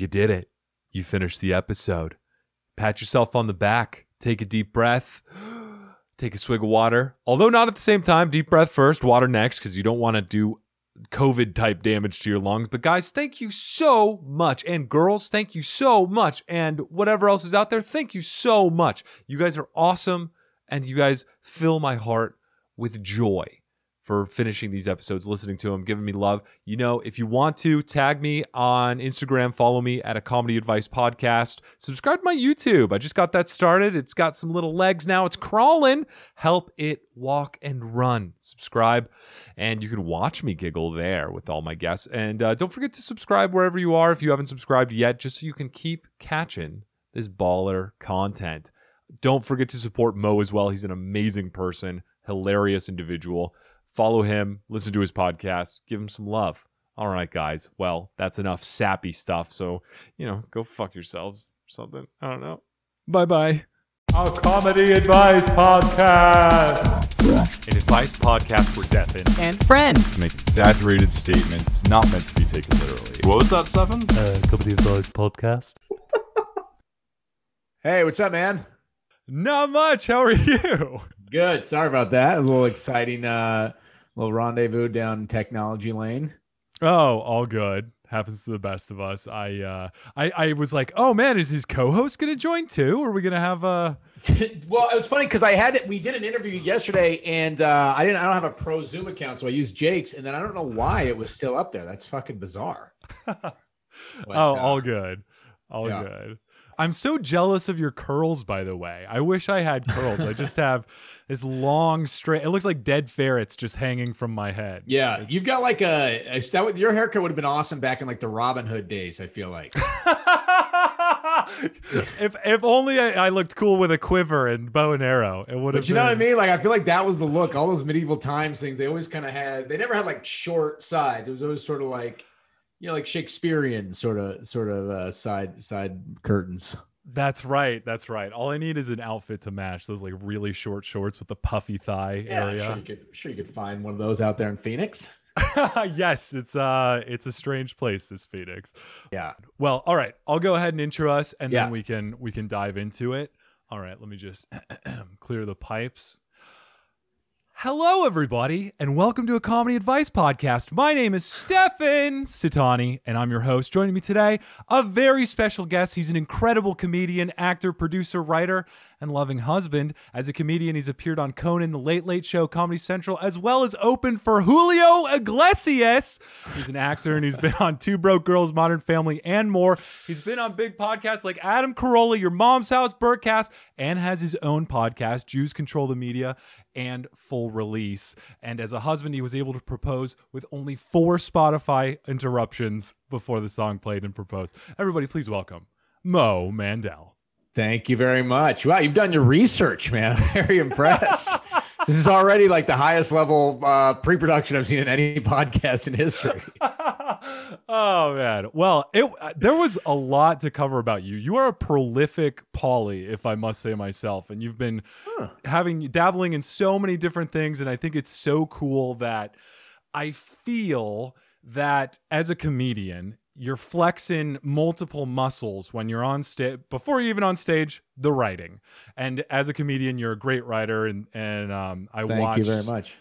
You did it. You finished the episode. Pat yourself on the back. Take a deep breath. Take a swig of water. Although not at the same time. Deep breath first, water next, because you don't want to do COVID type damage to your lungs. But guys, thank you so much. And girls, thank you so much. And whatever else is out there, thank you so much. You guys are awesome. And you guys fill my heart with joy for finishing these episodes, listening to them, giving me love. You know, if you want to tag me on Instagram, follow me at a comedy advice podcast. Subscribe to my YouTube. I just got that started. It's got some little legs now. It's crawling. Help it walk and run. Subscribe, and you can watch me giggle there with all my guests. And uh, don't forget to subscribe wherever you are if you haven't subscribed yet, just so you can keep catching this baller content. Don't forget to support Mo as well. He's an amazing person, hilarious individual follow him, listen to his podcast, give him some love. All right, guys. Well, that's enough sappy stuff. So, you know, go fuck yourselves or something. I don't know. Bye bye. A comedy advice podcast. An advice podcast for deaf and, and friends. Make exaggerated statements not meant to be taken literally. What was that, Seven? Uh, comedy advice podcast. hey, what's up, man? Not much. How are you? Good. Sorry about that. It was a little exciting uh little rendezvous down technology lane. Oh, all good. Happens to the best of us. I uh I, I was like, oh man, is his co-host gonna join too? Or are we gonna have a well, it was funny because I had it. We did an interview yesterday, and uh, I didn't. I don't have a pro Zoom account, so I used Jake's, and then I don't know why it was still up there. That's fucking bizarre. but, oh, uh, all good, all yeah. good. I'm so jealous of your curls, by the way. I wish I had curls. I just have this long straight. It looks like dead ferrets just hanging from my head. Yeah, it's... you've got like a, a that, your haircut would have been awesome back in like the Robin Hood days. I feel like. if if only I, I, looked cool with a quiver and bow and arrow, it would have. But you been... know what I mean? Like I feel like that was the look. All those medieval times things, they always kind of had. They never had like short sides. It was always sort of like you know, like Shakespearean sort of sort of uh, side side curtains. That's right. That's right. All I need is an outfit to match those like really short shorts with the puffy thigh yeah, area. Sure you could sure you could find one of those out there in Phoenix. yes, it's uh it's a strange place this Phoenix. Yeah. Well, all right. I'll go ahead and intro us and yeah. then we can we can dive into it. All right, let me just clear the pipes. Hello, everybody, and welcome to a comedy advice podcast. My name is Stefan Sitani, and I'm your host. Joining me today, a very special guest. He's an incredible comedian, actor, producer, writer, and loving husband. As a comedian, he's appeared on Conan, The Late Late Show, Comedy Central, as well as opened for Julio Iglesias. He's an actor and he's been on Two Broke Girls, Modern Family, and more. He's been on big podcasts like Adam Carolla, Your Mom's House, Bertcast, and has his own podcast, Jews Control the Media and full release. And as a husband, he was able to propose with only four Spotify interruptions before the song played and proposed. Everybody, please welcome Mo Mandel. Thank you very much. Wow, you've done your research, man. I'm very impressed. this is already like the highest level uh, pre-production I've seen in any podcast in history. oh man. Well, it there was a lot to cover about you. You are a prolific poly, if I must say myself, and you've been huh. having dabbling in so many different things, and I think it's so cool that I feel that as a comedian, you're flexing multiple muscles when you're on stage before you're even on stage the writing. And as a comedian you're a great writer and and um i thank watched, you very much.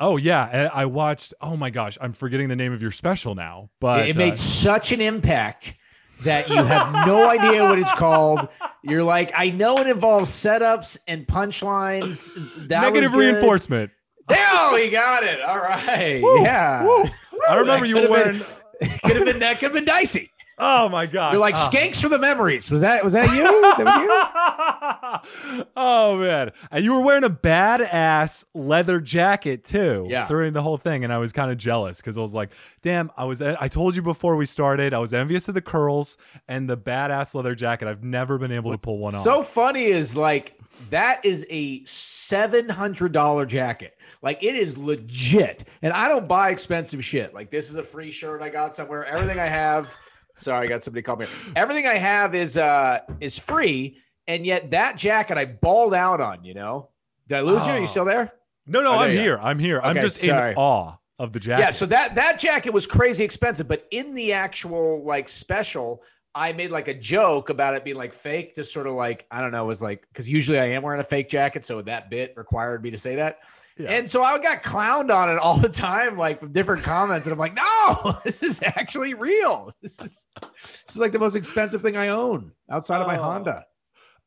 Oh yeah i watched oh my gosh i'm forgetting the name of your special now but it made uh, such an impact that you have no idea what it's called. You're like i know it involves setups and punchlines. That negative reinforcement. Oh we got it. All right. Woo, yeah. Woo. I remember you were wearing could have been that could have been dicey. Oh my gosh! You're like oh. skanks for the memories. Was that was that you? that you? oh man! And you were wearing a badass leather jacket too. Yeah. During the whole thing, and I was kind of jealous because I was like, "Damn!" I was. I told you before we started, I was envious of the curls and the badass leather jacket. I've never been able to pull one off. So funny is like that is a seven hundred dollar jacket. Like it is legit. And I don't buy expensive shit. Like this is a free shirt I got somewhere. Everything I have, sorry, I got somebody call me. Everything I have is uh is free. And yet that jacket I balled out on, you know. Did I lose oh. you? Are you still there? No, no, oh, I'm here. I'm here. Okay, I'm just sorry. in awe of the jacket. Yeah, so that that jacket was crazy expensive, but in the actual like special, I made like a joke about it being like fake, just sort of like I don't know, it was like because usually I am wearing a fake jacket, so that bit required me to say that. Yeah. And so I got clowned on it all the time, like from different comments, and I'm like, no, this is actually real. This is this is like the most expensive thing I own outside of my Oh. Honda.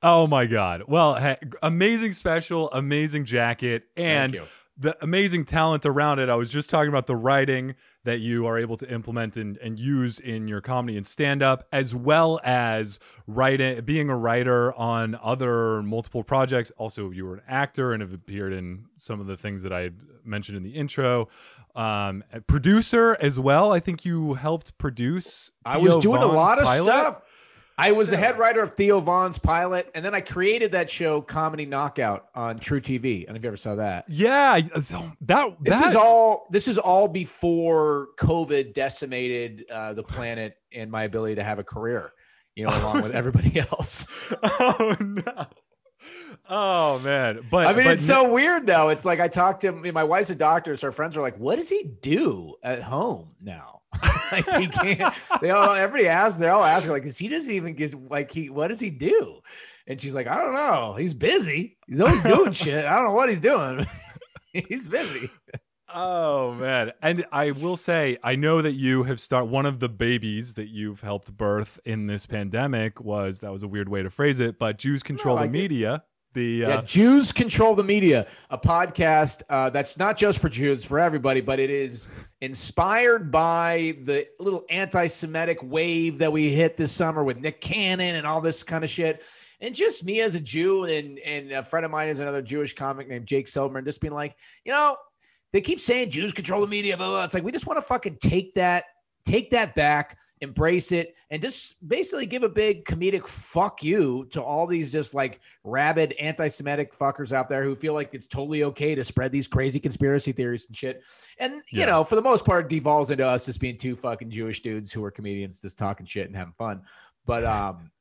Oh my god. Well, hey, amazing special, amazing jacket, and the amazing talent around it. I was just talking about the writing that you are able to implement and, and use in your comedy and stand up, as well as writing, being a writer on other multiple projects. Also, you were an actor and have appeared in some of the things that I had mentioned in the intro. Um, producer as well. I think you helped produce. I was doing a lot of pilot. stuff. I was the head writer of Theo Von's pilot, and then I created that show, Comedy Knockout, on truTV. I don't know if you ever saw that. Yeah, I- that This that is all. This is all before COVID decimated uh, the planet and my ability to have a career. You know, along with everybody else. oh no. Oh man. But I mean, but it's so weird though. It's like I talked to him. My wife's a doctor, so our friends are like, "What does he do at home now?" like he can't. They all everybody asks. They all ask her like, "Is he doesn't even get like he? What does he do?" And she's like, "I don't know. He's busy. He's always doing shit. I don't know what he's doing. he's busy." Oh man. And I will say, I know that you have start one of the babies that you've helped birth in this pandemic was that was a weird way to phrase it, but Jews control I the media. it. The uh, Yeah, Jews control the media, a podcast uh, that's not just for Jews, for everybody, but it is inspired by the little anti-Semitic wave that we hit this summer with Nick Cannon and all this kind of shit. And just me as a Jew and and a friend of mine is another Jewish comic named Jake Silverman, just being like, you know, they keep saying Jews control the media, blah, blah. It's like we just want to fucking take that, take that back, embrace it, and just basically give a big comedic fuck you to all these just like rabid anti-Semitic fuckers out there who feel like it's totally okay to spread these crazy conspiracy theories and shit. And you Yeah. know, for the most part, devolves into us just being two fucking Jewish dudes who are comedians just talking shit and having fun. But um,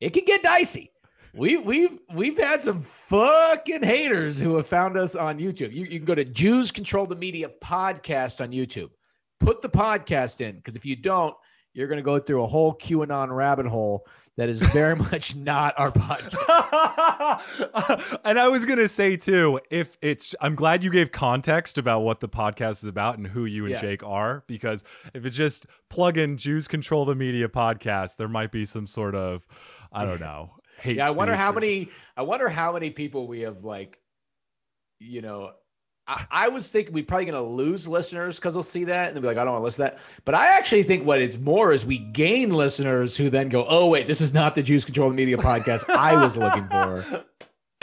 it can get dicey. We we've we've had some fucking haters who have found us on YouTube. You, you can go to Jews Control the Media podcast on YouTube. Put the podcast in because if you don't, you're going to go through a whole QAnon rabbit hole that is very much not our podcast. and I was gonna say too, if it's, I'm glad you gave context about what the podcast is about and who you and Yeah. Jake are, because if it's just plug in Jews control the media podcast, there might be some sort of, I don't know, hate. Yeah, I wonder how or- many. I wonder how many people we have like, you know. I, was thinking we're probably going to lose listeners because they'll see that and they'll be like, I don't want to listen to that. But I actually think what it's more is we gain listeners who then go, oh, wait, this is not the Jews Control the Media podcast I was looking for.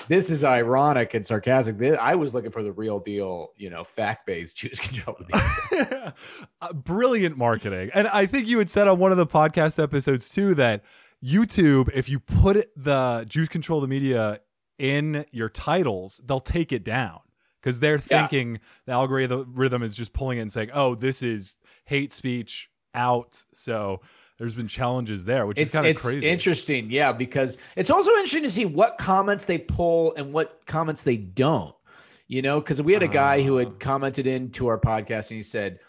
This is ironic and sarcastic. I was looking for the real deal, you know, fact based Jews Control the Media. Uh, brilliant marketing. And I think you had said on one of the podcast episodes too that YouTube, if you put the Jews control the media in your titles, they'll take it down because they're Yeah. thinking the algorithm is just pulling it and saying, "Oh, this is hate speech out." So there's been challenges there, which is it's kind of it's crazy. interesting, yeah, because it's also interesting to see what comments they pull and what comments they don't. You know, because we had a guy who Ah. had commented into our podcast and he said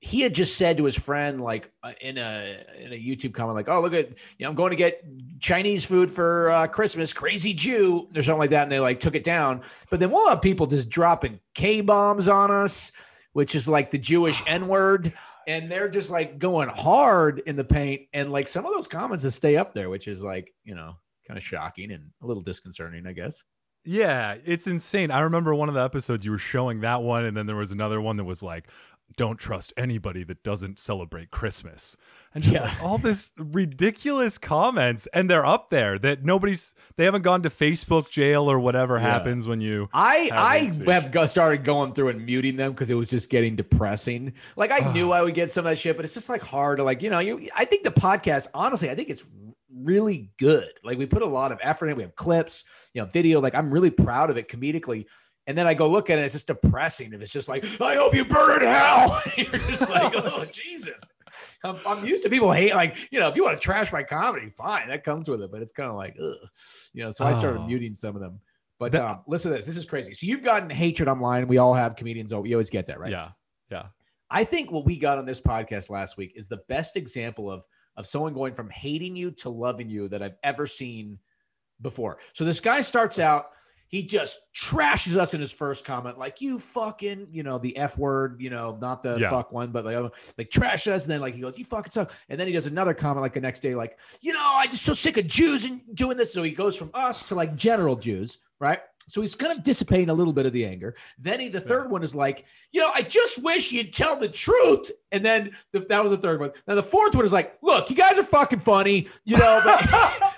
he had just said to his friend, like uh, in a in a YouTube comment, like, "Oh, look at you know, I'm going to get Chinese food for uh, Christmas, crazy Jew," or something like that, and they like took it down. But then we'll have people just dropping K bombs on us, which is like the Jewish N word and they're just like going hard in the paint and like some of those comments that stay up there which is like you know kind of shocking and a little disconcerting i guess Yeah, it's insane. I remember one of the episodes you were showing that one, and then there was another one that was like, "Don't trust anybody that doesn't celebrate Christmas," and just Yeah. like all this ridiculous comments, and they're up there that nobody's. They haven't gone to Facebook jail or whatever Yeah. happens when you. i Have i have started going through and muting them because it was just getting depressing like i knew i would get some of that shit but it's just like hard to like you know you i think the podcast honestly i think it's really good like we put a lot of effort in we have clips you know video like i'm really proud of it comedically and then I go look at it, it's just depressing. If it's just like, I hope you burn in hell. You're just like, oh, Jesus. I'm, I'm used to people hate, like, you know, if you want to trash my comedy, fine, that comes with it. But it's kind of like, ugh. You know, so I started Oh. muting some of them. But That- um, listen to this. This is crazy. So you've gotten hatred online. We all have comedians. Oh, you always get that, right? Yeah, yeah. I think what we got on this podcast last week is the best example of of someone going from hating you to loving you that I've ever seen before. So this guy starts out, he just trashes us in his first comment, like you fucking, you know, the F word, you know, not the Yeah. fuck one, but like, other- like trash us. And then like he goes, you fucking suck. And then he does another comment like the next day, like, you know, I just so sick of Jews and doing this. So he goes from us to like general Jews, right? So he's kind of dissipating a little bit of the anger. Then he, the third one is like, you know, I just wish you'd tell the truth. And then the, that was the third one. Now the fourth one is like, look, you guys are fucking funny, you know, but.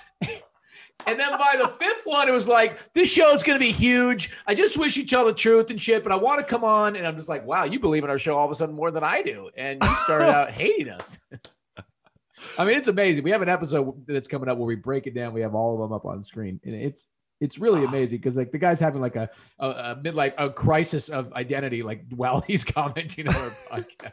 And then by the fifth one, it was like, this show is going to be huge. I just wish you'd tell the truth and shit, but I want to come on. And I'm just like, wow, you believe in our show all of a sudden more than I do. And you started out hating us. I mean, it's amazing. We have an episode that's coming up where we break it down. We have all of them up on screen. And it's, it's really amazing because like the guy's having like a, a, a midlife a crisis of identity like while he's commenting on our podcast.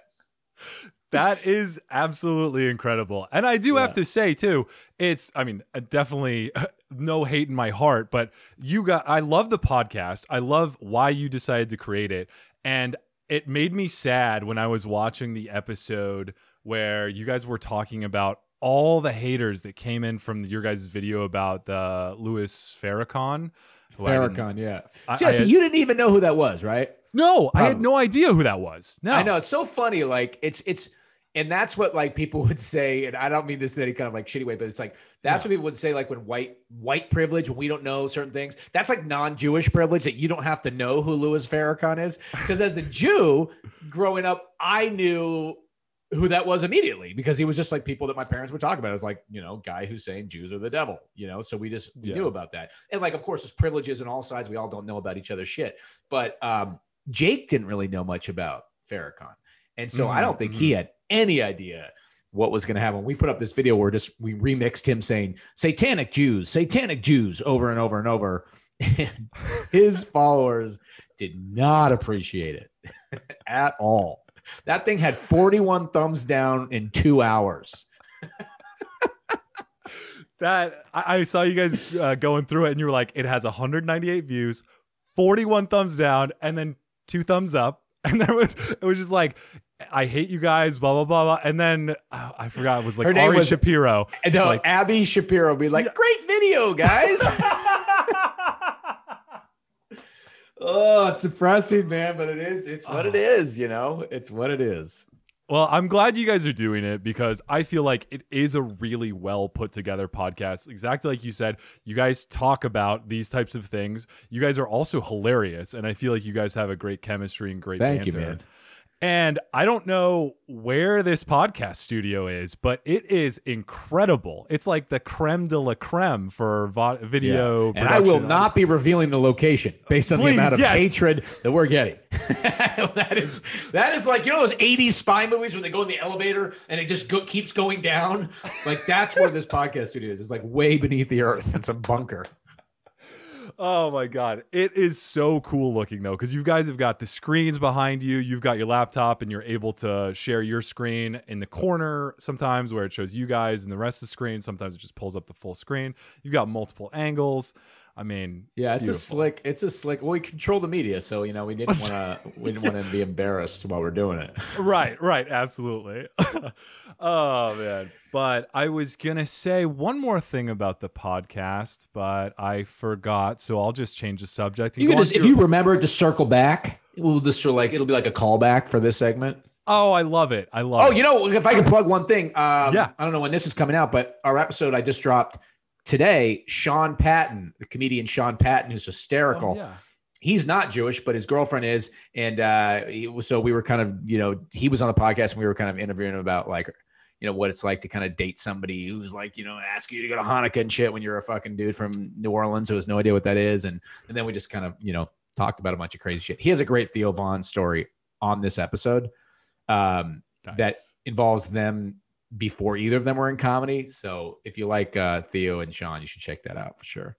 That is absolutely incredible. And I do have to say too, it's I mean, uh, definitely no hate in my heart, but you got I love the podcast. I love why you decided to create it. And it made me sad when I was watching the episode where you guys were talking about all the haters that came in from your guys' video about the Louis Farrakhan. Farrakhan, yeah. I- So, yeah, I so had- you didn't even know who that was, right? No, I had no idea who that was. No. I know it's so funny. Like it's it's and that's what like people would say, and I don't mean this in any kind of like shitty way, but it's like that's what people would say, like when white white privilege, we don't know certain things. That's like non-Jewish privilege that you don't have to know who Louis Farrakhan is. Because as a Jew growing up, I knew who that was immediately because he was just like people that my parents would talk about. It was like, you know, guy who's saying Jews are the devil, you know. So we just we Yeah. knew about that. And like, of course, there's privileges on all sides. We all don't know about each other's shit. But um Jake didn't really know much about Farrakhan. And so I Mhm, don't think he had any idea what was going to happen. We put up this video where just we remixed him saying satanic Jews, satanic Jews over and over and over. And his followers did not appreciate it at all. That thing had 41 thumbs down in two hours. That I, I saw you guys uh, going through it, and you were like, it has 198 views, 41 thumbs down, and then two thumbs up, and there was it was just like, I hate you guys, blah blah blah, blah. and then uh, I forgot it was like Her name Ari was- Shapiro. No, like, Abby Shapiro would be like, great video, guys. oh, it's depressing, man, but it is. It's what it is, you know? It's what it is. Well, I'm glad you guys are doing it because I feel like it is a really well put together podcast. Exactly like you said, you guys talk about these types of things. You guys are also hilarious, and I feel like you guys have a great chemistry and great Thank you, man. And I don't know where this podcast studio is, but it is incredible. It's like the creme de la creme for vo- video. And I will not be revealing the location based on Please, the amount of yes. hatred that we're getting. that is that is like you know those 80s spy movies where they go in the elevator and it just go, keeps going down. Like that's where this podcast studio is. It's like way beneath the earth. It's a bunker. Oh my god, it is so cool looking though, because you guys have got the screens behind you. You've got your laptop, and you're able to share your screen in the corner sometimes, where it shows you guys and the rest of the screen. Sometimes it just pulls up the full screen. You've got multiple angles. I mean, Yeah, it's, a beautiful. slick. It's a slick. Well, we control the media, so you know we didn't want to. we didn't want to be embarrassed while we're doing it. right, right, absolutely. oh man. But I was gonna say one more thing about the podcast, but I forgot, so I'll just change the subject. and You can just, to if your- you remember to circle back, we'll just sort of like it'll be like a callback for this segment. oh, I love it. I love it. Oh, it. you know, if I could plug one thing, um, Yeah. I don't know when this is coming out, but our episode I just dropped today, Sean Patton, the comedian Sean Patton, who's hysterical. Oh, yeah. He's not Jewish, but his girlfriend is, and uh, was- so we were kind of, you know, he was on the podcast and we were kind of interviewing him about like, you know, what it's like to kind of date somebody who's like, you know, asking you to go to Hanukkah and shit when you're a fucking dude from New Orleans who has no idea what that is, and and then we just kind of, you know, talked about a bunch of crazy shit. He has a great Theo Von story on this episode. Um, that involves them before either of them were in comedy. So if you like uh, Theo and Sean, you should check that out for sure.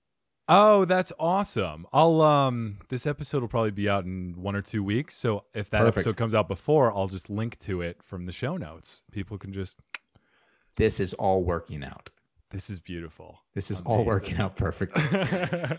Oh, that's awesome. I'll um this episode will probably be out in one or two weeks. So if that Perfect. episode comes out before, I'll just link to it from the show notes. People can just This is all working out. This is beautiful. This is all working out perfectly.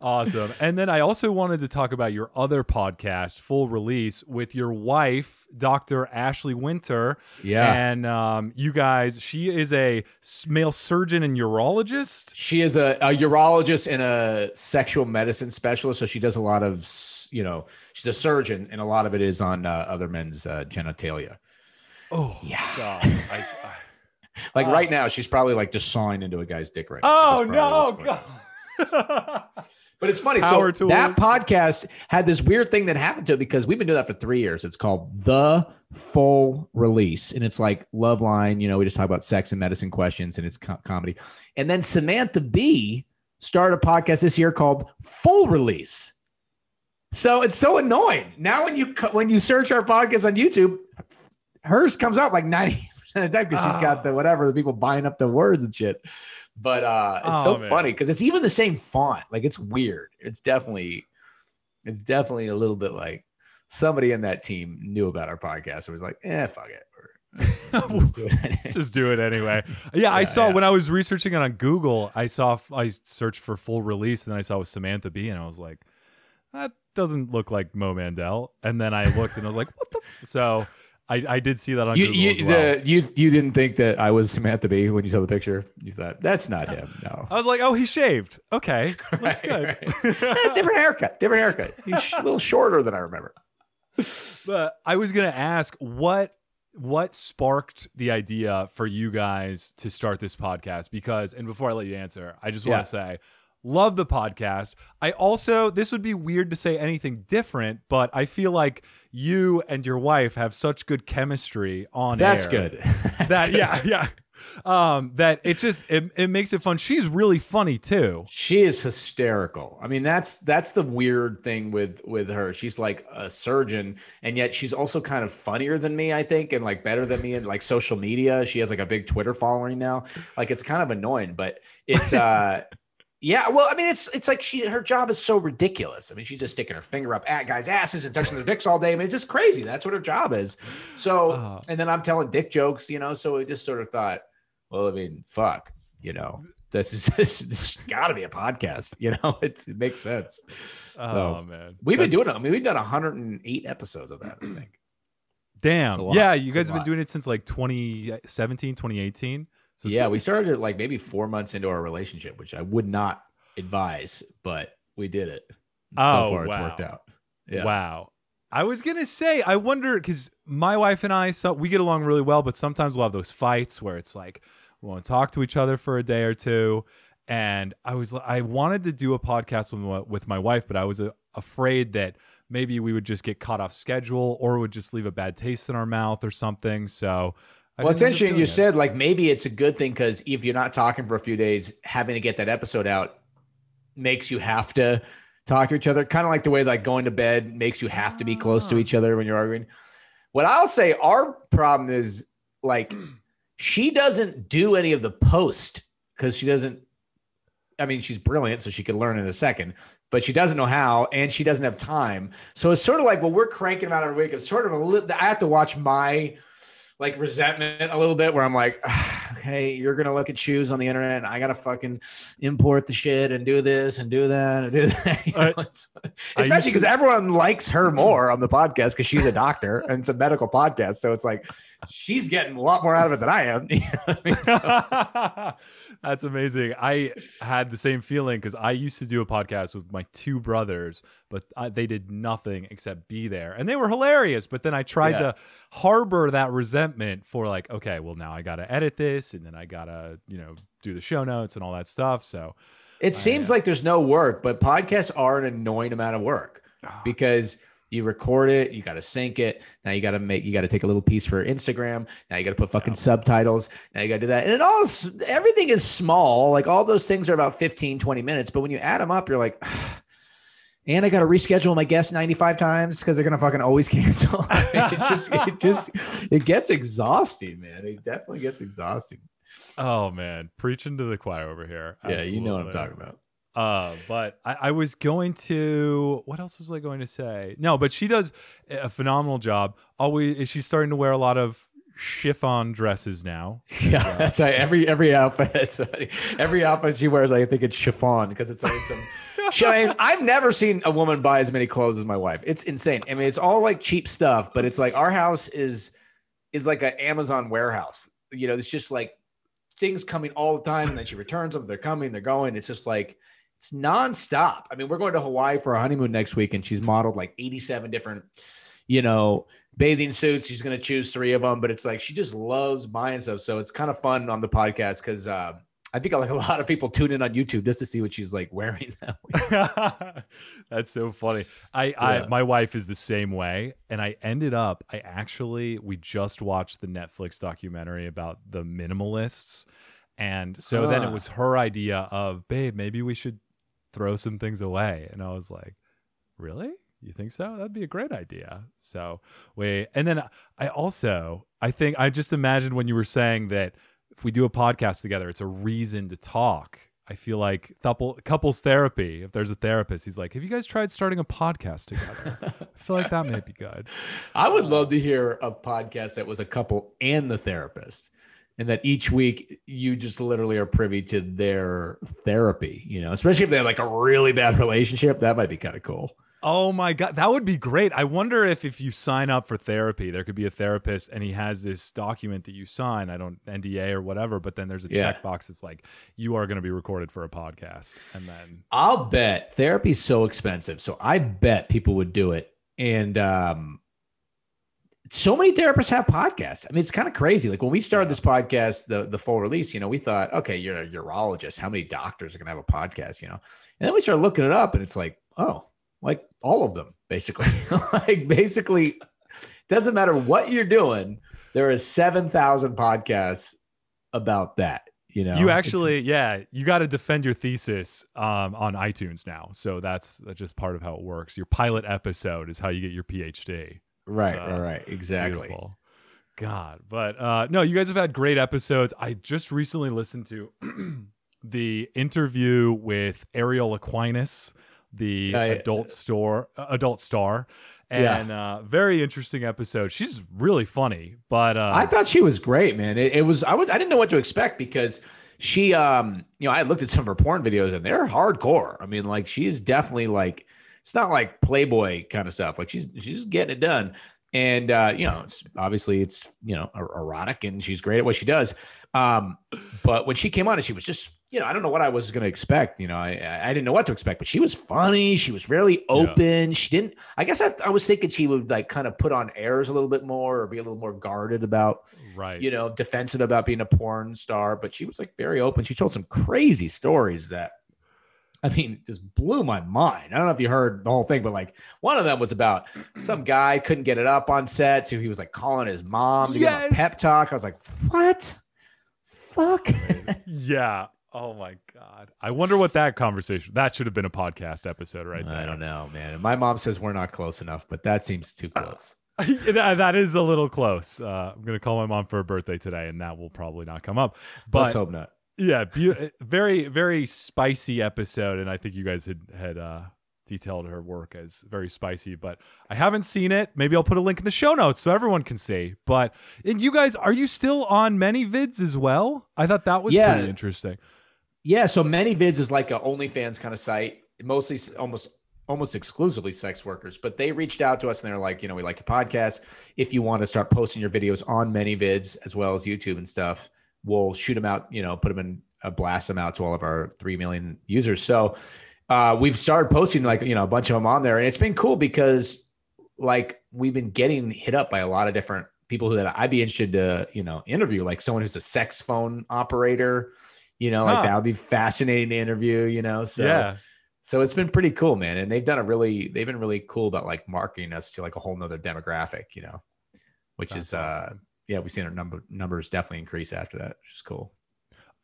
awesome. And then I also wanted to talk about your other podcast, Full Release, with your wife, Dr. Ashley Winter. Yeah. And um, you guys, she is a male surgeon and urologist. She is a, a urologist and a sexual medicine specialist. So she does a lot of, you know, she's a surgeon, and a lot of it is on uh, other men's uh, genitalia. Oh, Yeah. God. I- Like Oh. right now, she's probably like just sawing into a guy's dick right oh, no. probably what's going on. God. But it's funny. Power so that podcast had this weird thing that happened to it because we've been doing that for three years. It's called The Full Release. And it's like Loveline. You know, we just talk about sex and medicine questions and it's co- comedy. And then Samantha Bee started a podcast this year called Full Release. So it's so annoying. Now when you when you search our podcast on YouTube, hers comes up like 90% of the time because she's got the whatever, the people buying up the words and shit. But uh it's Oh, so man. funny because it's even the same font. Like it's weird. It's definitely it's definitely a little bit like somebody in that team knew about our podcast and was like, eh, fuck it. Let's do it. just do it anyway. Yeah, I saw yeah. when I was researching it on Google, I saw I searched for full release and then I saw it was Samantha Bee and I was like, that doesn't look like Mo Mandel. And then I looked and I was like, what the f-? so I, I did see that on you, Google you, as well. the, you, you didn't think that I was Samantha Bee when you saw the picture. You thought that's not him. No. I was like, oh, he shaved. Okay, that's Right, good. Eh, different haircut. Different haircut. He's a little shorter than I remember. But I was gonna ask what what sparked the idea for you guys to start this podcast because and before I let you answer, I just want Yeah. to say love the podcast. I also this would be weird to say anything different, but I feel like you and your wife have such good chemistry on That's air good. That's that good. yeah, yeah. Um that it just it, it makes it fun. She's really funny too. She is hysterical. I mean, that's that's the weird thing with with her. She's like a surgeon, and yet she's also kind of funnier than me, I think, and like better than me in like social media. She has like a big Twitter following now. Like it's kind of annoying, but it's uh yeah. Well, I mean, it's it's like she her job is so ridiculous. I mean, she's just sticking her finger up at guys' asses and touching their dicks all day. I mean, it's just crazy. That's what her job is. So, Oh. and then I'm telling dick jokes, you know. So we just sort of thought, well, I mean, fuck, you know, this is this, this got to be a podcast, you know. It's, it makes sense. oh man. We've been doing it. I mean, we've done 108 episodes of that. I think. Damn. It's a lot. Yeah, you guys have been doing it since like 2017, 2018. So yeah, we started it like maybe four months into our relationship, which I would not advise, but we did it. Oh, so far, it's wow. worked out. Yeah. Wow. I was gonna say, I wonder because my wife and I, so we get along really well, but sometimes we'll have those fights where it's like we won't talk to each other for a day or two. And I was, I wanted to do a podcast with my, with my wife, but I was uh, afraid that maybe we would just get caught off schedule or would just leave a bad taste in our mouth or something. So, I Well, it's didn't end up interesting. You it. said like maybe it's a good thing because if you're not talking for a few days, having to get that episode out makes you have to talk to each other. Kind of like the way like going to bed makes you have to be close to Ah. each other when you're arguing. What I'll say, our problem is like she doesn't do any of the post because she doesn't. I mean, she's brilliant, so she could learn in a second, but she doesn't know how, and she doesn't have time. So it's sort of like well, we're cranking them out every week. It's sort of a little. I have to watch my like resentment a little bit where I'm like, okay, you're gonna look at shoes on the internet and I gotta fucking import the shit and do this and do that and do that. You know, I- it's- I used especially because to- everyone likes her more on the podcast because she's a doctor and it's a medical podcast. So it's like she's getting a lot more out of it than I am. You know I mean? So- That's amazing. I had the same feeling because I used to do a podcast with my two brothers, but I, they did nothing except be there, and they were hilarious. But then I tried Yeah. to harbor that resentment for like, okay, well now I got to edit this, and then I gotta, you know, do the show notes and all that stuff. So It seems uh, like there's no work, but podcasts are an annoying amount of work ah. because you record it, you got to sync it. Now you got to make, you got to take a little piece for Instagram. Now you got to put fucking subtitles. Now you got to do that. And it all, everything is small. Like all those things are about 15, 20 minutes. But when you add them up, you're like, and I got to reschedule my guests 95 times because they're going to fucking always cancel. it just, it just, it gets exhausting, man. It definitely gets exhausting. Oh man, preaching to the choir over here. Yeah. You know what I'm talking about. Uh, but I, I was going to what else was I going to say? No, but she does a phenomenal job. Always, she's starting to wear a lot of chiffon dresses now. Yeah, that's right. Every every outfit, every outfit she wears, I think it's chiffon because it's always some She- I mean, I've never seen a woman buy as many clothes as my wife. It's insane. I mean, it's all like cheap stuff, but it's like our house is is like an Amazon warehouse. You know, it's just like things coming all the time, and then she returns them. They're coming, they're going. It's just like it's nonstop. I mean, we're going to Hawaii for a honeymoon next week, and she's modeled like 87 different, you know, bathing suits. She's going to choose three of them, but it's like she just loves buying stuff. So it's kind of fun on the podcast because uh, I think like a lot of people tune in on YouTube just to see what she's like wearing that week. That's so funny. I, Yeah. I my wife is the same way, and I ended up. I actually we just watched the Netflix documentary about the minimalists, and so then it was her idea of, babe, maybe we should throw some things away, and I was like, really? You think so? That'd be a great idea. So we, and then I also, I think I just imagined when you were saying that if we do a podcast together, it's a reason to talk. I feel like couple couples therapy. If there's a therapist, he's like, "Have you guys tried starting a podcast together?" I feel like that may be good. I would love to hear a podcast that was a couple and the therapist. And that each week you just literally are privy to their therapy, you know, especially if they have like a really bad relationship. That might be kind of cool. Oh my god, that would be great. I wonder if if you sign up for therapy, there could be a therapist and he has this document that you sign, I don't NDA or whatever, but then there's a Yeah. checkbox that's like you are going to be recorded for a podcast and then I'll bet therapy's so expensive. So I bet people would do it. And um so many therapists have podcasts. I mean, it's kind of crazy. Like when we started this podcast, the the full release, you know, we thought, okay, you're a urologist. How many doctors are gonna have a podcast? You know, and then we started looking it up, and it's like, oh, like all of them, basically. like basically, doesn't matter what you're doing. There is seven thousand podcasts about that. You know, you It's- actually yeah you got to defend your thesis um, on itunes now so that's, that's just part of how it works your pilot episode is how you get your phd right, So, right, right, exactly. Beautiful. god but uh, no you guys have had great episodes i just recently listened to the interview with ariel aquinas the Yeah, yeah. adult store uh, adult star Yeah. and uh, very interesting episode she's really funny but uh, I thought she was great, man. It, it was I was I didn't know what to expect because she um you know I looked at some of her porn videos and they're hardcore. I mean like she's definitely like it's not like Playboy kind of stuff. Like she's she's just getting it done. And uh you know it's obviously it's you know er- erotic and she's great at what she does. Um but when she came on and she was just you know I don't know what I was going to expect, you know. I I didn't know what to expect, but she was funny, she was really open. She didn't I guess I, I was thinking she would like kind of put on airs a little bit more or be a little more guarded about right you know, defensive about being a porn star, but she was like very open. She told some crazy stories that, I mean, just blew my mind. I don't know if you heard the whole thing, but like one of them was about some guy couldn't get it up on set, so he was like calling his mom to give him a pep talk. I was like, what? Fuck. Yeah. Oh my god. I wonder what that conversation. That should have been a podcast episode right there. I don't know, man. My mom says we're not close enough, but that seems too close. that, that is a little close. Uh, I'm gonna call my mom for a birthday today, and that will probably not come up. But Let's hope not. yeah, beau- very very spicy episode, and I think you guys had had uh, detailed her work as very spicy. But I haven't seen it. Maybe I'll put a link in the show notes so everyone can see. But and you guys, are you still on ManyVids as well? I thought that was Yeah. pretty interesting. Yeah, so ManyVids is like a OnlyFans kind of site, mostly almost almost exclusively sex workers. But they reached out to us and they're like, you know, we like your podcast. If you want to start posting your videos on ManyVids as well as YouTube and stuff, we'll shoot them out. You know, put them in, uh, blast them out to all of our three million users. So uh, we've started posting like you know a bunch of them on there, and it's been cool because like we've been getting hit up by a lot of different people who that I'd be interested to you know interview, like someone who's a sex phone operator. You know, like that would be fascinating to interview. You know, so yeah. so it's been pretty cool, man. And they've done a really they've been really cool about like marketing us to like a whole nother demographic. You know, which That's is uh yeah, we've seen our number numbers definitely increase after that, which is cool.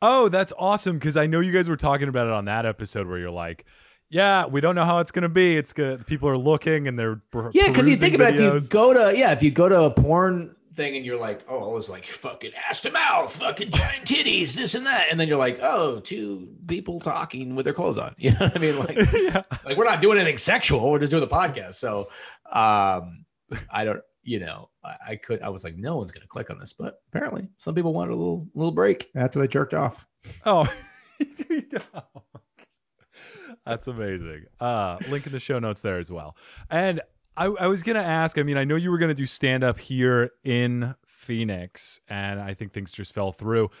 Oh, that's awesome because I know you guys were talking about it on that episode where you're like, yeah, we don't know how it's gonna be. It's good. People are looking and they're Yeah, because you think about it, if you go to yeah, if you go to a porn thing and you're like, oh, it was like fucking ass to mouth, fucking giant titties, this and that, and then you're like, oh, two people talking with their clothes on. You know what I mean? Like, yeah. like we're not doing anything sexual. We're just doing the podcast. So, um, I don't, you know, I, could, I was like, no one's gonna click on this, but apparently, some people wanted a little little break after they jerked off. Oh. That's amazing. Uh, link in the show notes there as well. And I, I was gonna ask. I mean, I know you were gonna do stand up here in Phoenix, and I think things just fell through.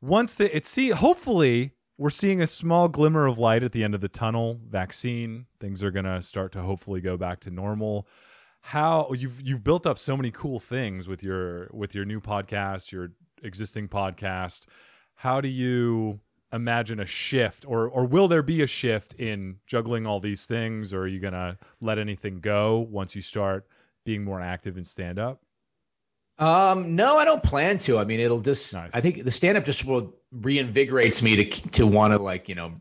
Once the it see, hopefully we're seeing a small glimmer of light at the end of the tunnel. Vaccine, things are gonna start to hopefully go back to normal. How you've you've built up so many cool things with your with your new podcast, your existing podcast. How do you imagine a shift or or will there be a shift in juggling all these things or are you going to let anything go once you start being more active in stand up? Um, no, I don't plan to. I mean, it'll just. Nice. I think the stand up just will reinvigorates me to to want to like you know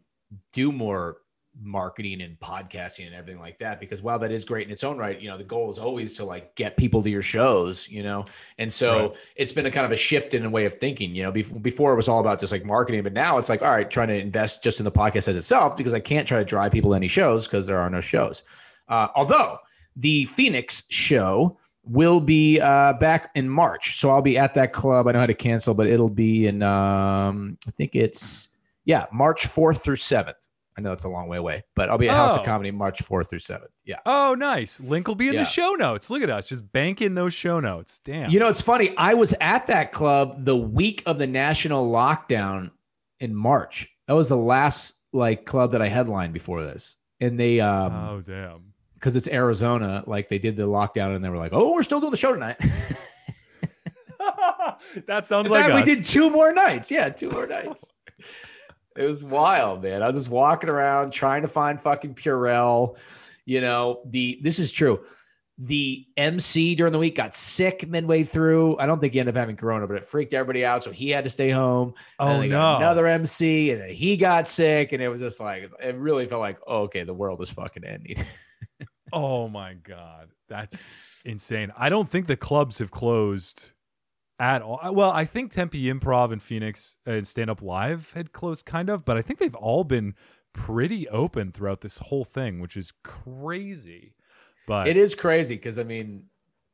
do more marketing and podcasting and everything like that because while that is great in its own right you know the goal is always to like get people to your shows you know? And so Right. it's been a kind of a shift in a way of thinking you know? Bef- before it was all about just like marketing but now it's like all right trying to invest just in the podcast as itself because i can't try to drive people to any shows because there are no shows. Uh, although the phoenix show will be uh, back in march so i'll be at that club. I know how to cancel but it'll be in um, i think it's yeah march 4th through 7th I know it's a long way away, but I'll be at House Oh. of Comedy March 4th through 7th. Yeah. Oh, nice. Link will be in Yeah. the show notes. Look at us just banking those show notes. Damn. You know, it's funny. I was at that club the week of the national lockdown in March. That was the last like club that I headlined before this. And they um oh, damn. because it's Arizona, like they did the lockdown and they were like, "Oh, we're still doing the show tonight." that sounds In like fact, us. we did two more nights. Yeah, two more nights. It was wild, man. I was just walking around trying to find fucking Purell. You know, the this is true. The MC during the week got sick midway through. I don't think he ended up having corona, but it freaked everybody out. So he had to stay home. Oh, then they got no. Another MC, and then he got sick, and it was just like it really felt like, oh, okay, the world is fucking ending. Oh my god, that's insane. I don't think the clubs have closed at all. Uh, well, I think Tempe Improv and Phoenix and Stand Up Live had closed kind of, but I think they've all been pretty open throughout this whole thing, which is crazy. But It is crazy because I mean,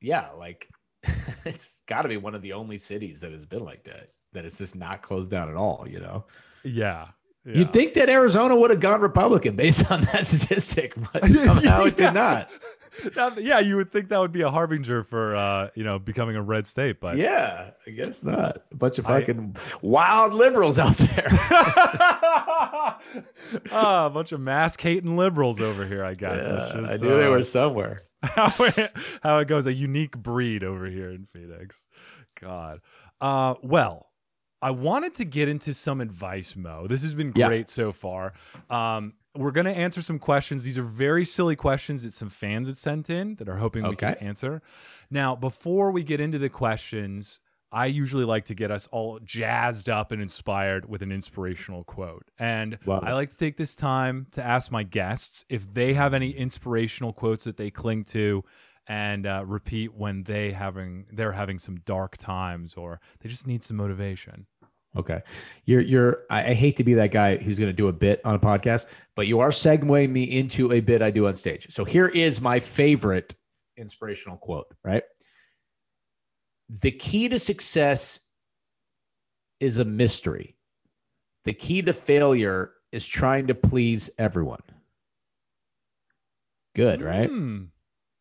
yeah, like it's got to be one of the only cities that has been like that. That it's just not closed down at all. You know, yeah. yeah. you'd think that Arizona would have gone Republican based on that statistic, but somehow it did not. That- yeah, you would think that would be a harbinger for uh, you know, becoming a red state, but Yeah, I guess not. A bunch of I- fucking wild liberals out there. ah, a bunch of mask hating liberals over here, I guess. Yeah, just, I knew they uh, were somewhere. how it, how it goes a unique breed over here in phoenix god uh well i wanted to get into some advice mo this has been Yeah. great so far um we're going to answer some questions these are very silly questions that some fans had sent in that are hoping we can answer now before we get into the questions I usually like to get us all jazzed up and inspired with an inspirational quote. And it. I like to take this time to ask my guests if they have any inspirational quotes that they cling to and uh, repeat when they having they're having some dark times or they just need some motivation. Okay. You're you're I, I hate to be that guy who's gonna do a bit on a podcast, but you are segueing me into a bit I do on stage. So here is my favorite inspirational quote, right? The key to success is a mystery. The key to failure is trying to please everyone. Good, right? Hmm.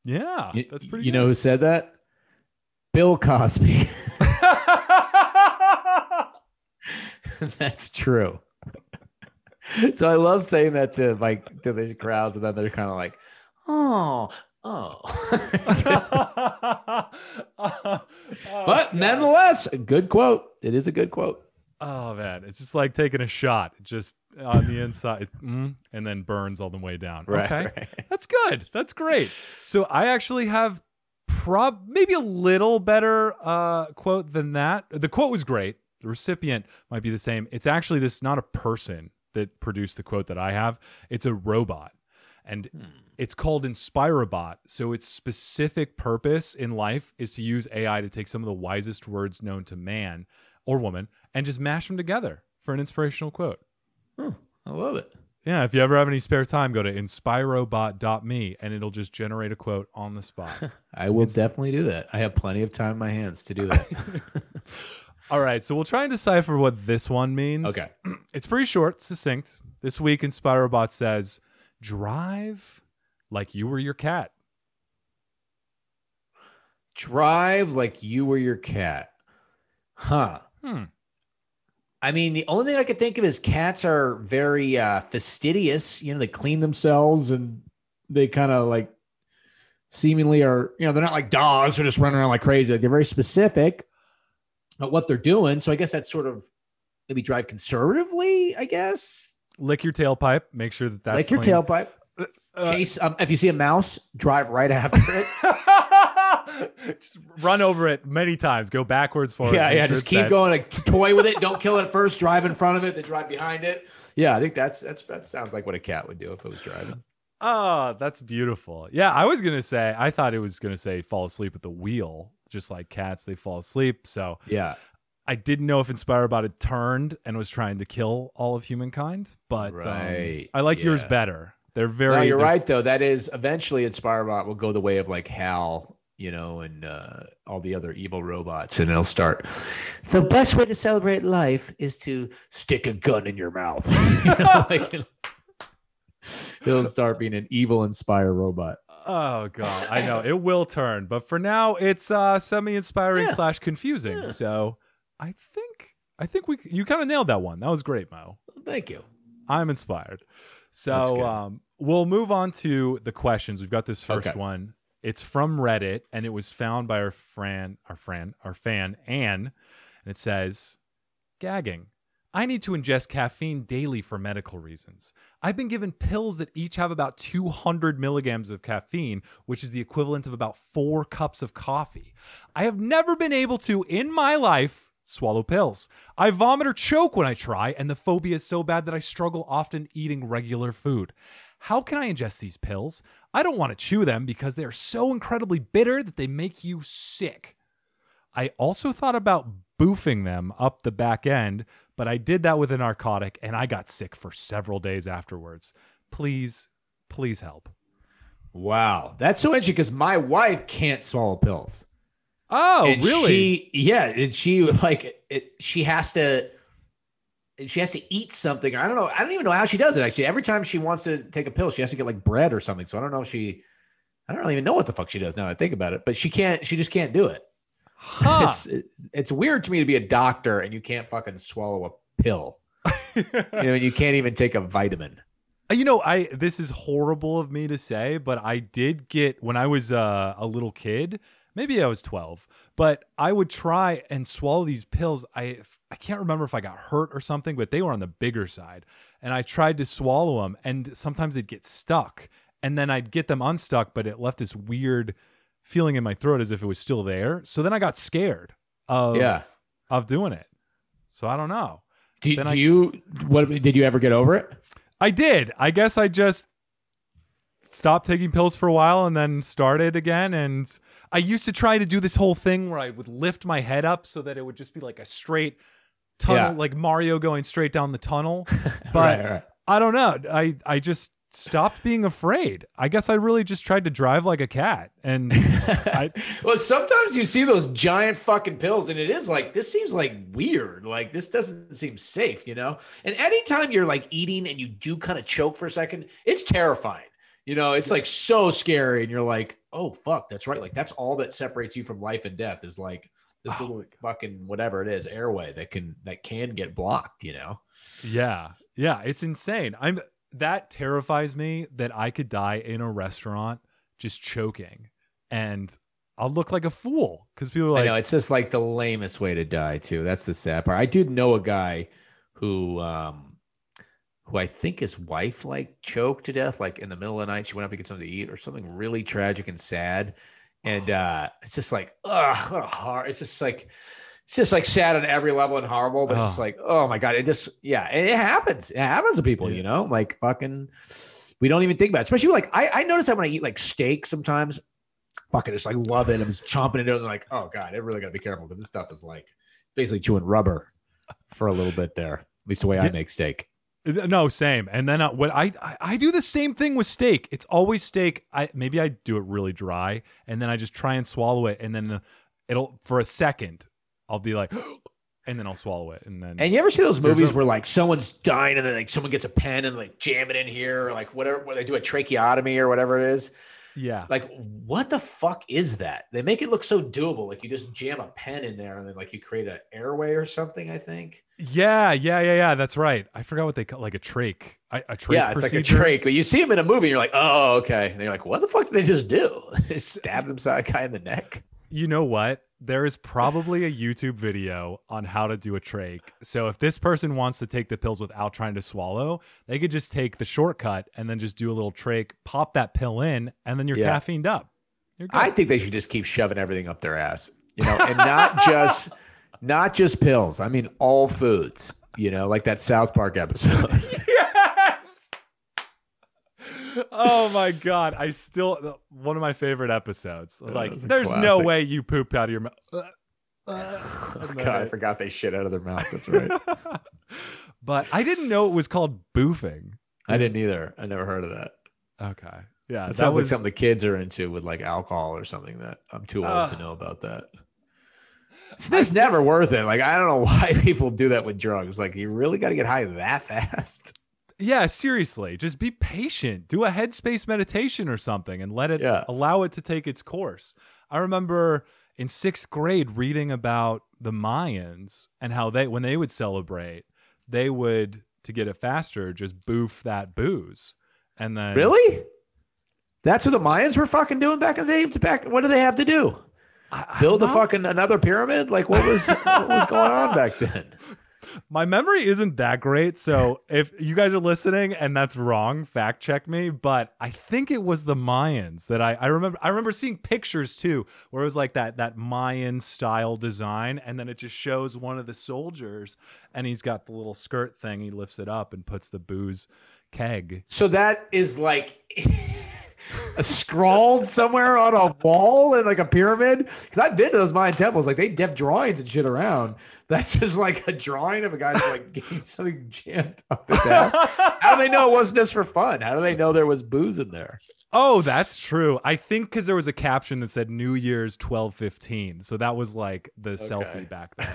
Yeah, You- that's pretty. You know who said that? Bill Cosby. That's true. so I love saying that to like to the crowds, and then they're kind of like, "Oh, oh." but nonetheless, a good quote. It is a good quote. Oh man, it's just like taking a shot, just on the inside, mm, and then burns all the way down. okay, right. that's good. That's great. So I actually have prob maybe a little better uh, quote than that. The quote was great. The recipient might be the same. It's actually this not a person that produced the quote that I have. It's a robot, and hmm. it's called InspiroBot. So its specific purpose in life is to use AI to take some of the wisest words known to man or woman and just mash them together for an inspirational quote. Oh, I love it. Yeah, if you ever have any spare time, go to inspirobot.me and it'll just generate a quote on the spot. I will definitely do that. I have plenty of time in my hands to do that. All right, so we'll try and decipher what this one means. okay. It's pretty short, succinct. This week, InspiroBot says, drive like you were your cat. Drive like you were your cat. Huh. Hmm. I mean, the only thing I could think of is cats are very uh, fastidious. You know, they clean themselves and they kind of like seemingly are, you know, they're not like dogs who just running around like crazy. Like they're very specific at what they're doing. So I guess that's sort of maybe drive conservatively, I guess. Lick your tailpipe. Make sure that that's like your clean. tailpipe. Uh, Case, um, if you see a mouse, drive right after it. just run over it many times. Go backwards, forwards. yeah, yeah. sure Just keep going. Like, toy with it. Don't kill it first. Drive in front of it, then drive behind it. Yeah, I think that's that's that sounds like what a cat would do if it was driving. Oh, that's beautiful. Yeah, I was gonna say. I thought it was gonna say fall asleep at the wheel, just like cats. They fall asleep. So Yeah, I didn't know if InspiroBot had turned and was trying to kill all of humankind, but um, I like yours better. They're very. no, you're they're- right though. That is eventually InspiroBot will go the way of like Hal, you know, and uh, all the other evil robots, and it'll start. The best way to celebrate life is to stick a gun in your mouth. You know, like, it'll start being an evil Inspire robot. Oh god, I know it will turn, but for now it's uh semi-inspiring Yeah. slash confusing. Yeah. So I think I think we you kind of nailed that one. That was great, Mo. Thank you. I'm inspired. So um, we'll move on to the questions. We've got this first Okay. one. It's from Reddit, and it was found by our friend, our friend, our fan Anne, and it says, "Gagging. I need to ingest caffeine daily for medical reasons. I've been given pills that each have about 200 milligrams of caffeine, which is the equivalent of about four cups of coffee. I have never been able to, in my life, swallow pills. I vomit or choke when I try, and the phobia is so bad that I struggle often eating regular food. How can I ingest these pills? I don't want to chew them because they are so incredibly bitter that they make you sick. I also thought about boofing them up the back end, but I did that with a narcotic and I got sick for several days afterwards. Please, please help. Wow, that's so interesting because my wife can't swallow pills. Oh, And really? She, yeah, and she like it. She has to. She has to eat something. I don't know. I don't even know how she does it. Actually, every time she wants to take a pill, she has to get like bread or something. So I don't know if she. I don't even know what the fuck she does now. that I think about it, but she can't. She just can't do it. Huh. It's it's weird to me to be a doctor and you can't fucking swallow a pill. you know, and you can't even take a vitamin. You know, I this is horrible of me to say, but I did get when I was uh, a little kid. Maybe I was twelve, but I would try and swallow these pills. I I can't remember if I got hurt or something, but they were on the bigger side, and I tried to swallow them, and sometimes they'd get stuck, and then I'd get them unstuck, but it left this weird feeling in my throat as if it was still there. So then I got scared of Yeah. of doing it. So I don't know. Do, do I- you? What did you ever get over it? I did. I guess I just stopped taking pills for a while and then started again. And I used to try to do this whole thing where I would lift my head up so that it would just be like a straight tunnel, Yeah. like Mario going straight down the tunnel. But Right, right. I don't know. I, I just stopped being afraid. I guess I really just tried to drive like a cat. And I, well, sometimes you see those giant fucking pills, and it is like this seems like weird. Like this doesn't seem safe, you know. And anytime you're like eating and you do kind of choke for a second, it's terrifying. You know, it's like so scary, and you're like, oh fuck, that's right. Like that's all that separates you from life and death is like this Oh little fucking whatever it is airway that can that can get blocked. You know. Yeah. Yeah. It's insane. I'm that terrifies me that I could die in a restaurant just choking and I'll look like a fool because people are I like, know it's just like the lamest way to die too. That's the sad part. I did know a guy who um who I think his wife like choked to death like in the middle of the night. She went up to get something to eat or something really tragic and sad. And uh it's just like ugh, what a hard. It's just like it's just like sad on every level and horrible, but it's just Oh. like, oh my god, it just yeah, and it happens. It happens to people, Yeah. you know, like fucking we don't even think about it. Especially like I, I notice that when I eat like steak sometimes, fucking just like love it. I'm just chomping into it and like, oh god, I really gotta be careful because this stuff is like basically chewing rubber for a little bit there. At least the way I make steak. no, same. And then uh, what I, I I do the same thing with steak. It's always steak. I maybe I do it really dry and then I just try and swallow it and then it'll for a second I'll be like and then I'll swallow it, and then And you ever see those movies a- where like someone's dying and then like someone gets a pen and like jam it in here or like whatever where they do a tracheotomy or whatever it is? yeah, Like what the fuck is that? They make it look so doable. Like you just jam a pen in there and then like you create an airway or something, I think. yeah, yeah, yeah, yeah. That's right. I forgot what they call like a trach. A, a trach yeah, it's like a procedure? trach. But you see them in a movie and you're like, oh, okay. And you're like, what the fuck did they just do? Stab themselves guy in the neck. You know what? There is probably a YouTube video on how to do a trach. So if this person wants to take the pills without trying to swallow, they could just take the shortcut and then just do a little trach, pop that pill in, and then you're Yeah. caffeined up. You're good. I think they should just keep shoving everything up their ass, you know, and not just not just pills. I mean, all foods, you know, like that South Park episode. oh my god! I still one of my favorite episodes. Like, there's no way you pooped out of your mouth. Oh, God, I forgot they shit out of their mouth. That's right. but I didn't know it was called boofing. I didn't either. I never heard of that. Okay. Yeah, It sounds was like something the kids are into with like alcohol or something that I'm too old Ugh. to know about that. It's, it's never worth it. Like I don't know why people do that with drugs. Like you really got to get high that fast. Yeah, seriously. Just be patient. Do a headspace meditation or something and let it Yeah. allow it to take its course. I remember in sixth grade reading about the Mayans and how they, when they would celebrate, they would, to get it faster, just boof that booze. And then. Really? That's what the Mayans were fucking doing back in the day. Back, what do they have to do? I- I Build a fucking another pyramid? Like what was what was going on back then? My memory isn't that great, so if you guys are listening and that's wrong, fact check me. But I think it was the Mayans that I, I remember. I remember seeing pictures too, where it was like that that Mayan style design, and then it just shows one of the soldiers, and he's got the little skirt thing. He lifts it up and puts the booze keg. So that is like a scrawled somewhere on a wall in like a pyramid. Because I've been to those Mayan temples, like they have drawings and shit around. That's just like a drawing of a guy like getting something jammed up his ass. How do they know it wasn't just for fun? How do they know there was booze in there? Oh, that's true. I think because there was a caption that said New Year's twelve fifteen, so that was like the selfie back then.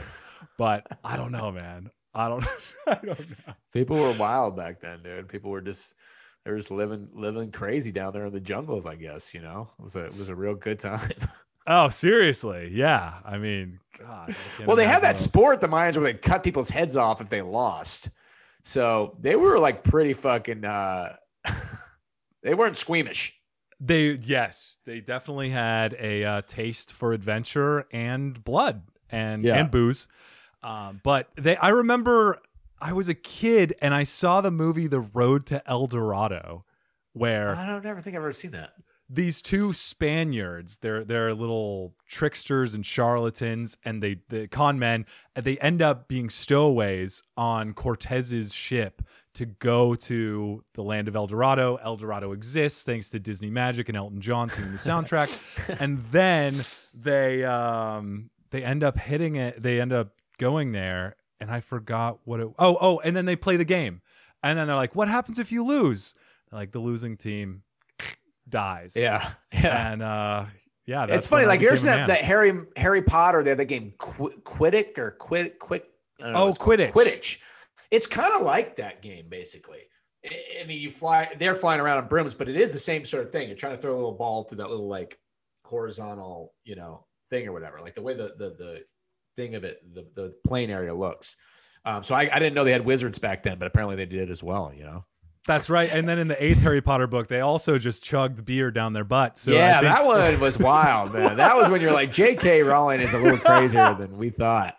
But I don't know, man. I don't. I don't know. People were wild back then, dude. People were just they were just living living crazy down there in the jungles. I guess you know it was a it was a real good time. Oh, seriously? Yeah. I mean, God. I well, they had that sport, the Mayans, where they cut people's heads off if they lost. So they were like pretty fucking. uh They weren't squeamish. They yes, they definitely had a uh, taste for adventure and blood and Yeah. and booze. Um, but they, I remember, I was a kid and I saw the movie The Road to El Dorado, where I don't never think I've ever seen that. these two Spaniards, they're they're little tricksters and charlatans, and they the con men, they end up being stowaways on Cortez's ship to go to the land of El Dorado. El Dorado exists thanks to Disney Magic and Elton John singing the soundtrack, and then they um they end up hitting it. They end up going there, and I forgot what it. Oh oh, and then they play the game, and then they're like, "What happens if you lose?" Like the losing team dies. Yeah, yeah. And uh yeah, that's it's funny. Like here's that, that Harry Harry Potter. They had the game Qu- Quidditch or Quid Quid. I don't know Oh, what it's called. Quidditch. Quidditch. It's kind of like that game, basically. I I mean, you fly. They're flying around on brooms, but it is the same sort of thing. You're trying to throw a little ball through that little like horizontal, you know, thing or whatever. Like the way the the the thing of it, the the plane area looks. Um, so I, I didn't know they had wizards back then, but apparently they did as well. You know. That's right. And then in the eighth Harry Potter book, they also just chugged beer down their butt. So yeah, think- that one was wild, man. That was when you're like, J.K. Rowling is a little crazier than we thought.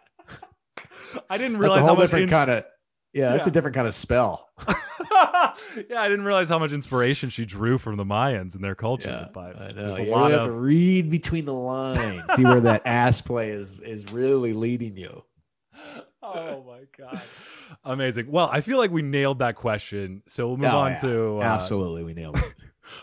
I didn't That's realize a how whole much different ins- kind of. Yeah, that's Yeah. a different kind of spell. yeah, I didn't realize how much inspiration she drew from the Mayans and their culture. Yeah, but I know. there's a You lot have of to read between the lines, see where that ass play is is really leading you. Oh my god. Amazing. Well, I feel like we nailed that question. So we'll move Oh, on yeah. to uh, Absolutely, we nailed it.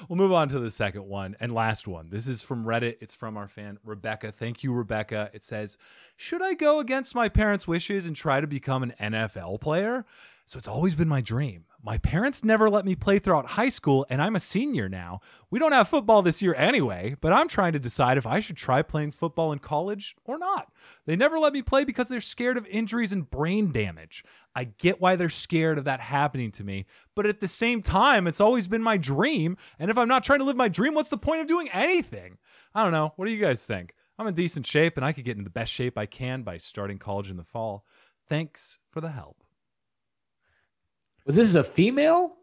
We'll move on to the second one and last one. This is from Reddit. It's from our fan, Rebecca. Thank you, Rebecca. It says, Should I go against my parents' wishes and try to become an NFL player? So it's always been my dream. My parents never let me play throughout high school, and I'm a senior now. We don't have football this year anyway, but I'm trying to decide if I should try playing football in college or not. They never let me play because they're scared of injuries and brain damage. I get why they're scared of that happening to me, but at the same time, it's always been my dream. And if I'm not trying to live my dream, what's the point of doing anything? I don't know. What do you guys think? I'm in decent shape and I could get in the best shape I can by starting college in the fall. Thanks for the help. Was this a female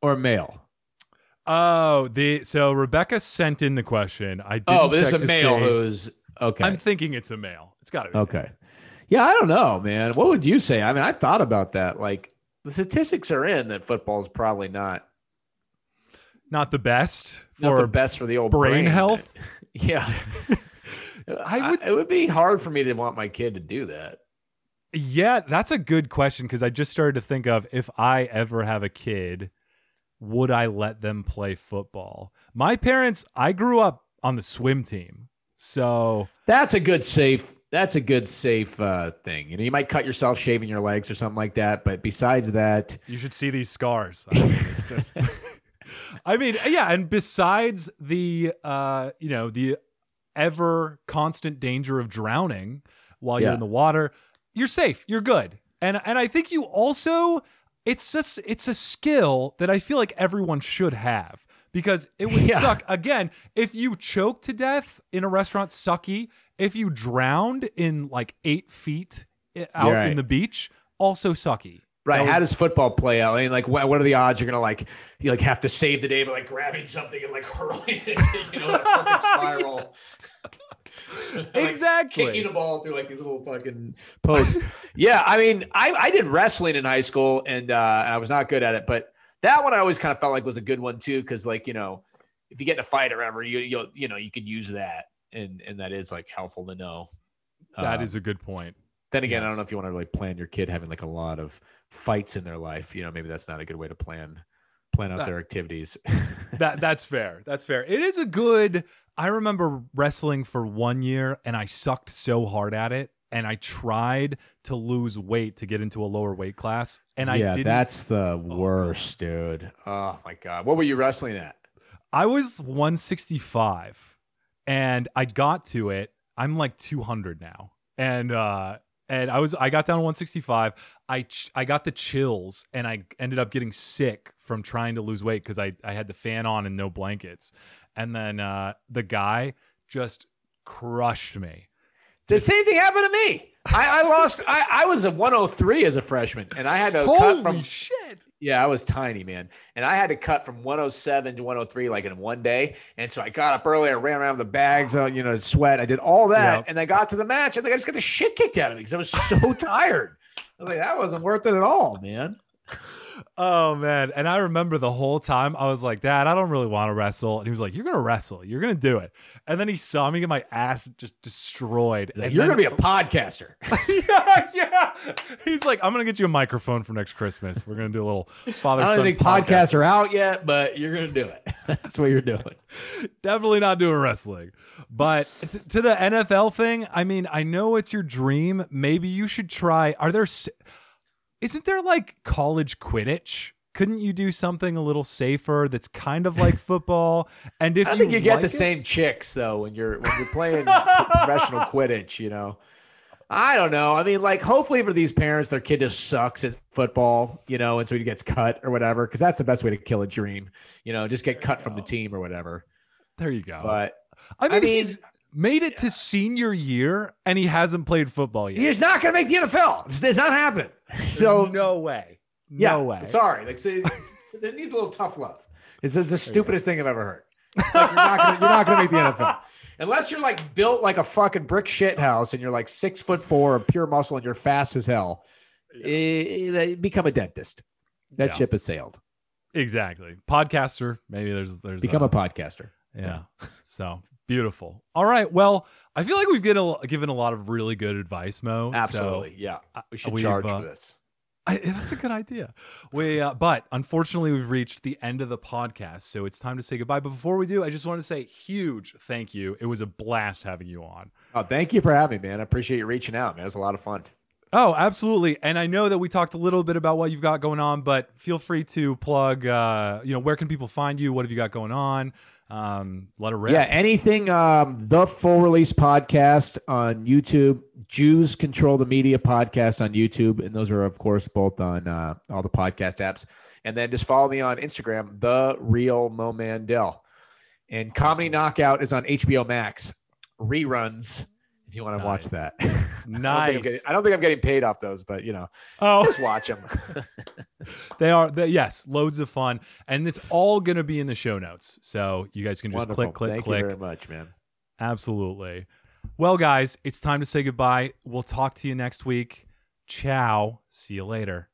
or a male? Oh, the so Rebecca sent in the question. I didn't Oh, but this is a male see- who's okay. I'm thinking it's a male. It's got to be. okay. Yeah, I don't know, man. What would you say? I mean, I've thought about that. Like the statistics are in that football's probably not Not the best not for the best for the old brain brain, health? Yeah. I would- it would be hard for me to want my kid to do that. Yeah, that's a good question because I just started to think of if I ever have a kid, would I let them play football? My parents, I grew up on the swim team. So That's a good safe. That's a good safe uh, thing. You know, you might cut yourself shaving your legs or something like that. But besides that, you should see these scars. I mean, it's just I mean, yeah, and besides the uh, you know, the ever constant danger of drowning while you're in the water, you're safe. You're good. And and I think you also it's just it's a skill that I feel like everyone should have because it would Yeah. suck again if you choke to death in a restaurant sucky if you drowned in like eight feet eh, out right. in the beach also sucky right? That How does football play out? I mean, like, what, what are the odds you're gonna like you like have to save the day by like grabbing something and like hurling it, you know, in a perfect spiral. Like, Exactly. kicking the ball through like these little fucking posts. yeah, I mean, I I did wrestling in high school and uh, and I was not good at it, but that one I always kind of felt like was a good one too, because like you know, if you get in a fight or whatever, you you you know you could use that, and and that is like helpful to know. That Um, is a good point then again, I don't know if you want to really plan your kid having like a lot of fights in their life. You know, maybe that's not a good way to plan plan out That- their activities. that that's fair. That's fair. It is a good. I remember wrestling for one year, and I sucked so hard at it, and I tried to lose weight to get into a lower weight class, and I yeah, didn't. that's the God. worst, dude. Oh my god, what were you wrestling at? I was 165, and I got to it. I'm like 200 now, and uh, and I was I got down to 165. I ch- I got the chills, and I ended up getting sick from trying to lose weight because I I had the fan on and no blankets, and then uh, the guy just crushed me. The same thing happened to me. I, I lost. I, I was a 103 as a freshman, and I had to cut from. shit! Yeah, I was tiny, man, and I had to cut from 107 to 103 like in one day. And so I got up early, I ran around with the bags, uh, you know, sweat. I did all that, Yep. and I got to the match, and I just got the shit kicked out of me because I was so tired. I was like, that wasn't worth it at all, man. Oh man! And I remember the whole time I was like, "Dad, I don't really want to wrestle," and he was like, "You're gonna wrestle. You're gonna do it." And then he saw me get my ass just destroyed. Like, and You're then- gonna be a podcaster. yeah, yeah. He's like, I'm gonna get you a microphone for next Christmas. We're gonna do a little father I don't think podcast. podcasts are out yet, but you're gonna do it. That's what you're doing. Definitely not doing wrestling. But t- to the NFL thing, I mean, I know it's your dream. Maybe you should try. Are there? s- Isn't there like college Quidditch? Couldn't you do something a little safer that's kind of like football? And if I think you get like the it- same chicks though when you're when you're playing professional Quidditch. You know, I don't know. I mean, like, hopefully for these parents, their kid just sucks at football. You know, and so he gets cut or whatever. Because that's the best way to kill a dream. You know, just get cut from the team or whatever. There you go. But I mean, I mean, he's made it to senior year and he hasn't played football yet. he's not gonna make the NFL. It's, it's not happening. So no way. No yeah, way. Sorry, like, so, so there needs a little tough love. It's, it's the stupidest thing I've ever heard. Like, you're not gonna, you're not gonna make the NFL unless you're like built like a fucking brick shit house and you're like six foot four of pure muscle and you're fast as hell. Eh, eh, become a dentist. That Yeah. ship has sailed. Exactly. Podcaster. Maybe there's there's Become uh, a podcaster. Yeah. so beautiful. All right. Well, I feel like we've given a, given a lot of really good advice, Mo. So Absolutely, yeah. We should charge uh, for this. I, that's a good idea. We, uh, but unfortunately, we've reached the end of the podcast, so it's time to say goodbye. But before we do, I just want to say huge thank you. It was a blast having you on. Oh, thank you for having me, man. I appreciate you reaching out, man. It was a lot of fun. Oh, absolutely. And I know that we talked a little bit about what you've got going on, but feel free to plug. Uh, you know, where can people find you? What have you got going on? Um, let it rip. Yeah, anything. Um, the full release podcast on YouTube, Jews Control the Media podcast on YouTube, and those are of course both on uh, all the podcast apps. And then just follow me on Instagram, the real Mo Mandel. And Comedy Knockout is on HBO Max reruns. If you want to watch Nice. that, I don't, nice. getting, I don't think I'm getting paid off those, but you know, oh, just watch them. they are. Yes, loads of fun, and it's all going to be in the show notes, so you guys can just Wonderful. click, click, Thank click. you very much, man. Absolutely. Well, guys, it's time to say goodbye. We'll talk to you next week. Ciao. See you later.